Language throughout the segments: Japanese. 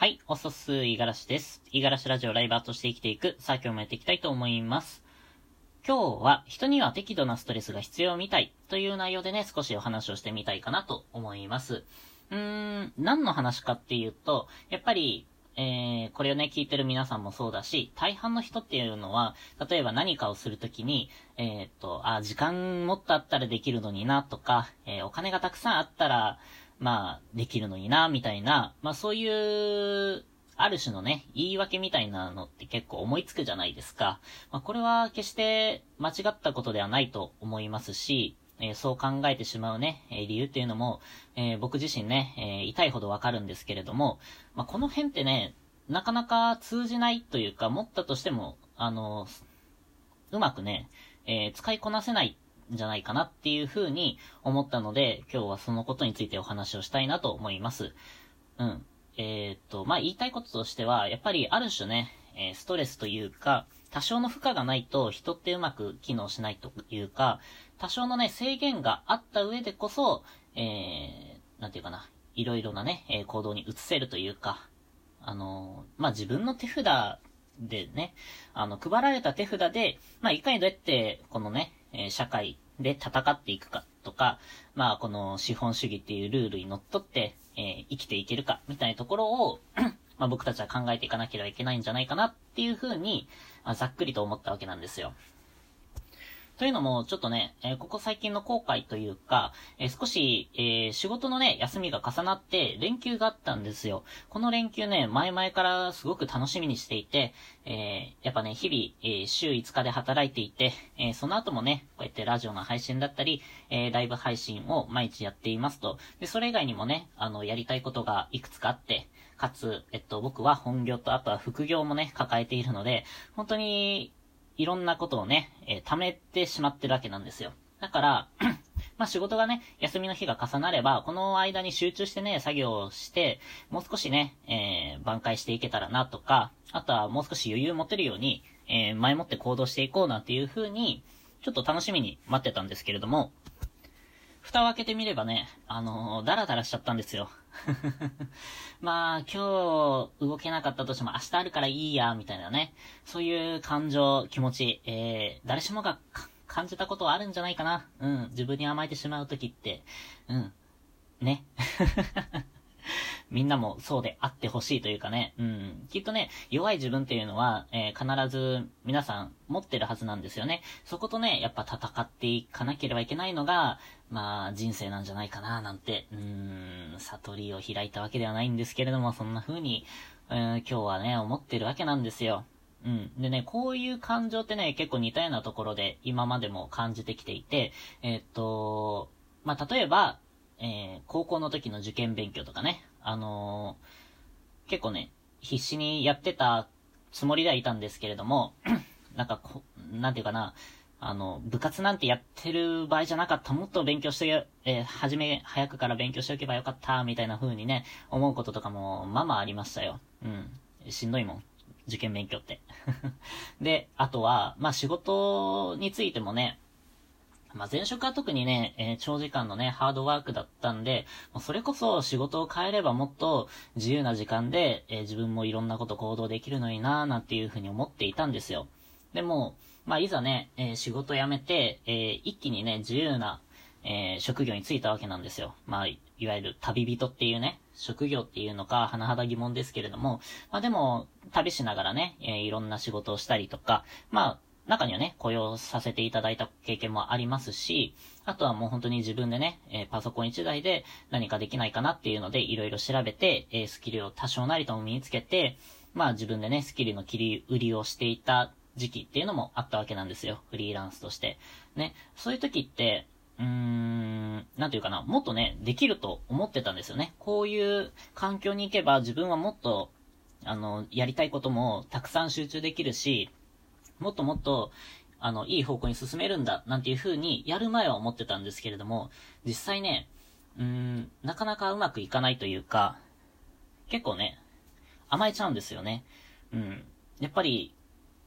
はい、おそす、いがらしです。いがらしラジオライバーとして生きていく、さあ今日もやっていきたいと思います。今日は、人には適度なストレスが必要みたいという内容でね、少しお話をしてみたいかなと思います。うーん、何の話かっていうと、やっぱり、えー、これをね、聞いてる皆さんもそうだし、大半の人っていうのは、例えば何かをするときに、えー、っと、あ、時間もっとあったらできるのにな、とか、えー、お金がたくさんあったら、まあ、できるのにな、みたいな、まあそういう、ある種のね、言い訳みたいなのって結構思いつくじゃないですか。まあこれは決して間違ったことではないと思いますし、えーそう考えてしまうね、えー理由っていうのも、えー僕自身ね、え痛いほどわかるんですけれども、まあこの辺ってね、なかなか通じないというか、持ったとしても、あの、うまくね、え使いこなせないじゃないかなっていうふうに思ったので、今日はそのことについてお話をしたいなと思います。うん。えーっと、まあ、言いたいこととしては、やっぱりある種ね、えストレスというか、多少の負荷がないと人ってうまく機能しないというか、多少のね、制限があった上でこそ、えー、なんていうかな、いろいろなね、え行動に移せるというか、あのーまあ、自分の手札でね、あの、配られた手札で、まあ、いかにどうやって、このね、えー社会で戦っていくかとか、まあ、この資本主義っていうルールにのっとって、えー生きていけるか、みたいなところを、まあ、僕たちは考えていかなければいけないんじゃないかなっていうふうに、まあ、ざっくりと思ったわけなんですよ。というのも、ちょっとね、えーここ最近の後悔というか、えー少し、えー仕事のね、休みが重なって、連休があったんですよ。この連休ね、前々からすごく楽しみにしていて、えやっぱね、日々、え週5日で働いていて、えその後もね、こうやってラジオの配信だったり、えライブ配信を毎日やっていますと。で、それ以外にもね、あの、やりたいことがいくつかあって、かつ、えっと、僕は本業とあとは副業もね、抱えているので、本当に、いろんなことをね、えー貯めてしまってるわけなんですよ。だから、まあ仕事がね、休みの日が重なれば、この間に集中してね、作業をして、もう少しね、えー挽回していけたらなとか、あとはもう少し余裕持てるように、えー前もって行動していこうなんていう風に、ちょっと楽しみに待ってたんですけれども、蓋を開けてみればね、あのーダラダラしちゃったんですよ。まあ、今日動けなかったとしても明日あるからいいや、みたいなね。そういう感情、気持ち、えー、誰しもが感じたことはあるんじゃないかな。うん、自分に甘えてしまうときって。うん。ね。みんなもそうであってほしいというかね、うん。きっとね、弱い自分っていうのは、えー必ず皆さん持ってるはずなんですよね。そことね、やっぱ戦っていかなければいけないのが、まあ、人生なんじゃないかな、なんて、うーん、悟りを開いたわけではないんですけれども、そんな風に、うん、今日はね、思ってるわけなんですよ。うん。でね、こういう感情ってね、結構似たようなところで今までも感じてきていて、えーっと、まあ、例えば、えー高校の時の受験勉強とかね、あのー結構ね、必死にやってたつもりではいたんですけれども、なんかこ、なんていうかな、あの、部活なんてやってる場合じゃなかった、もっと勉強して、えー初め、早くから勉強しておけばよかった、みたいな風にね、思うこととかも、まあまあありましたよ。うん。しんどいもん。受験勉強って。で、あとは、まあ仕事についてもね、まあ前職は特にね、えー長時間のね、ハードワークだったんで、もうそれこそ仕事を変えればもっと自由な時間で、えー自分もいろんなこと行動できるのになーなんていうふうに思っていたんですよ。でも、まあいざね、えー仕事辞めて、えー一気にね、自由な、えー職業に就いたわけなんですよ。まあ、いわゆる旅人っていうね、職業っていうのか、甚だ疑問ですけれども、まあでも、旅しながらね、えいろんな仕事をしたりとか、まあ、中にはね、雇用させていただいた経験もありますし、あとはもう本当に自分でね、えーパソコン一台で何かできないかなっていうので、いろいろ調べて、えースキルを多少なりとも身につけて、まあ自分でね、スキルの切り売りをしていた時期っていうのもあったわけなんですよ。フリーランスとして。ね、そういう時って、うーん、なんていうかな、もっとね、できると思ってたんですよね。こういう環境に行けば自分はもっと、あの、やりたいこともたくさん集中できるし、もっともっと、あの、いい方向に進めるんだ、なんていう風に、やる前は思ってたんですけれども、実際ね、うーん、なかなかうまくいかないというか、結構ね、甘えちゃうんですよね。うん。やっぱり、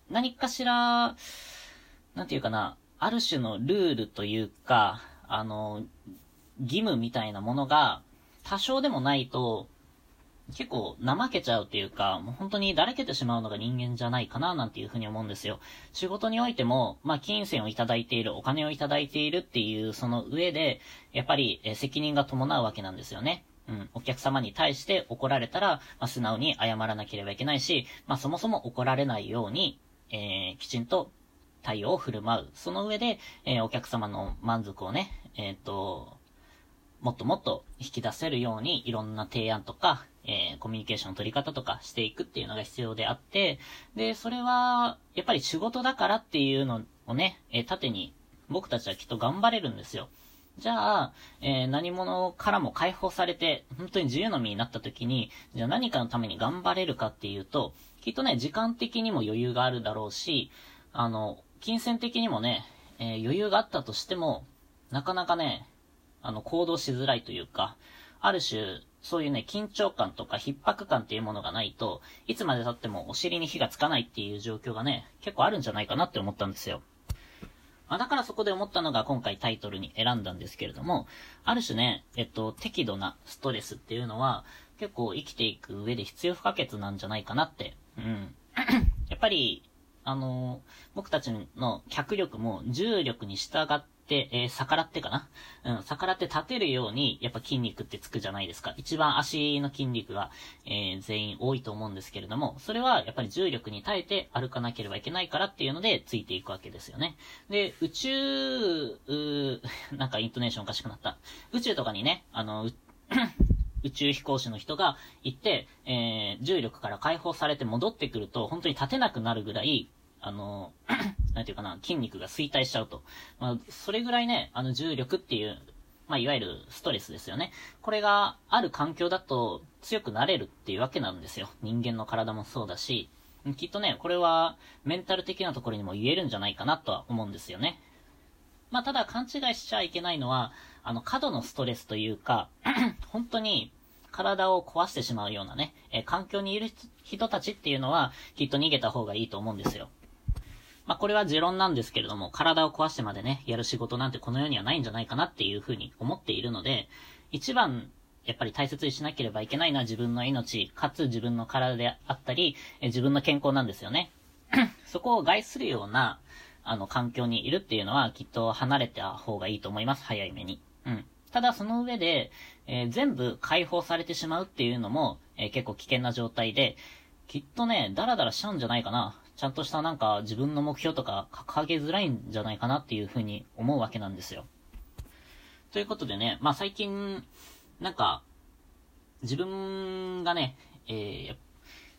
何かしら、なんていうかな、ある種のルールというか、あの、義務みたいなものが、多少でもないと、結構怠けちゃうっていうか、もう本当にだらけてしまうのが人間じゃないかななんていうふうに思うんですよ。仕事においても、まあ、金銭をいただいている、お金をいただいているっていうその上で、やっぱり、責任が伴うわけなんですよね。うん、お客様に対して怒られたら、まあ、素直に謝らなければいけないし、まあ、そもそも怒られないように、えー、きちんと対応を振る舞う。その上で、えー、お客様の満足をね、えっ、と、もっともっと引き出せるように、いろんな提案とか、えー、コミュニケーションの取り方とかしていくっていうのが必要であって、で、それは、やっぱり仕事だからっていうのをね、えー、縦に僕たちはきっと頑張れるんですよ。じゃあ、えー、何者からも解放されて、本当に自由の身になった時に、じゃあ何かのために頑張れるかっていうと、きっとね、時間的にも余裕があるだろうし、あの、金銭的にもね、えー、余裕があったとしても、なかなかね、あの、行動しづらいというか、ある種、そういうね、緊張感とか逼迫感っていうものがないと、いつまで経ってもお尻に火がつかないっていう状況がね、結構あるんじゃないかなって思ったんですよ。まあ、だからそこで思ったのが今回タイトルに選んだんですけれども、ある種ね、えっと、適度なストレスっていうのは、結構生きていく上で必要不可欠なんじゃないかなって、うん。やっぱり、あの僕たちの脚力も重力に従っ、えー、逆らってかな？うん、逆らって立てるように、やっぱ筋肉ってつくじゃないですか。一番足の筋肉が、えー、全員多いと思うんですけれども、それはやっぱり重力に耐えて歩かなければいけないからっていうので、ついていくわけですよね。で、宇宙、なんかイントネーションおかしくなった。宇宙とかにね、あの、宇宙飛行士の人が行って、えー、重力から解放されて戻ってくると、本当に立てなくなるぐらい、あの、なんていうかな、筋肉が衰退しちゃうと。まあ、それぐらいね、あの重力っていう、まあ、いわゆるストレスですよね。これがある環境だと強くなれるっていうわけなんですよ。人間の体もそうだし、きっとね、これはメンタル的なところにも言えるんじゃないかなとは思うんですよね。まあ、ただ勘違いしちゃいけないのは、あの、過度のストレスというか、本当に体を壊してしまうようなね、え環境にいる人たちっていうのは、きっと逃げた方がいいと思うんですよ。まあ、これは持論なんですけれども、体を壊してまでね、やる仕事なんてこの世にはないんじゃないかなっていうふうに思っているので、一番、やっぱり大切にしなければいけないのは自分の命、かつ自分の体であったり、え自分の健康なんですよね。そこを害するような、あの、環境にいるっていうのは、きっと離れた方がいいと思います、早い目に。うん。ただ、その上で、えー、全部解放されてしまうっていうのも、えー、結構危険な状態で、きっとね、ダラダラしちゃうんじゃないかな。ちゃんとしたなんか自分の目標とか掲げづらいんじゃないかなっていうふうに思うわけなんですよ。ということでね、まあ最近、なんか、自分がね、えー、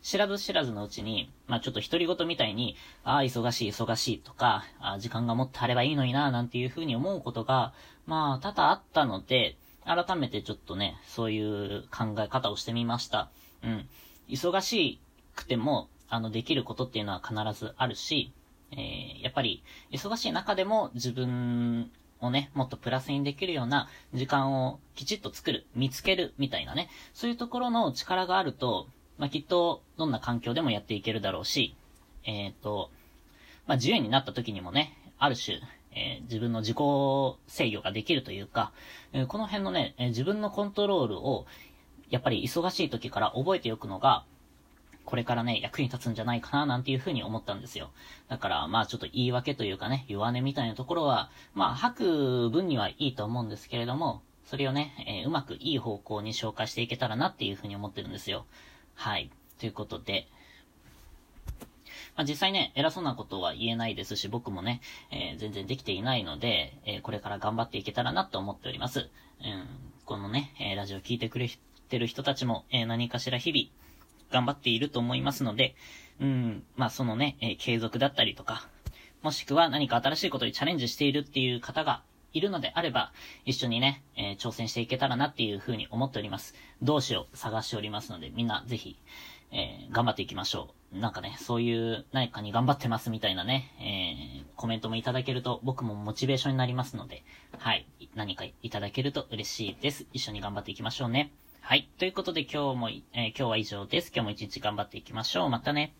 知らず知らずのうちに、まあちょっと独り言みたいに、ああ、忙しい忙しいとか、あ時間がもっとあればいいのにな、なんていうふうに思うことが、まあ多々あったので、改めてちょっとね、そういう考え方をしてみました。うん。忙しくても、あの、できることっていうのは必ずあるし、えー、やっぱり、忙しい中でも自分をね、もっとプラスにできるような時間をきちっと作る、見つける、みたいなね、そういうところの力があると、まあ、きっと、どんな環境でもやっていけるだろうし、えっ、ー、と、まあ、自由になった時にもね、ある種、えー、自分の自己制御ができるというか、えー、この辺のね、え自分のコントロールを、やっぱり忙しい時から覚えておくのが、これからね、役に立つんじゃないかな、なんていうふうに思ったんですよ。だから、まあちょっと言い訳というかね、弱音みたいなところは、まあ吐く分にはいいと思うんですけれども、それをね、えー、うまくいい方向に紹介していけたらなっていうふうに思ってるんですよ。はい。ということで、まあ、実際ね、偉そうなことは言えないですし、僕もね、えー、全然できていないので、えー、これから頑張っていけたらなと思っております。うん、このね、えラジオ聞いてくれてる人たちも、え何かしら日々、頑張っていると思いますので、うん、まあそのね、えー、継続だったりとか、もしくは何か新しいことにチャレンジしているっていう方がいるのであれば、一緒にね、えー、挑戦していけたらなっていうふうに思っております。同志を探しておりますので、みんなぜひ、えー、頑張っていきましょう。なんかね、そういう何かに頑張ってますみたいなね、えー、コメントもいただけると僕もモチベーションになりますので、はい、何かいただけると嬉しいです。一緒に頑張っていきましょうね。はい。ということで今日も、えー、今日は以上です。今日も一日頑張っていきましょう。またね。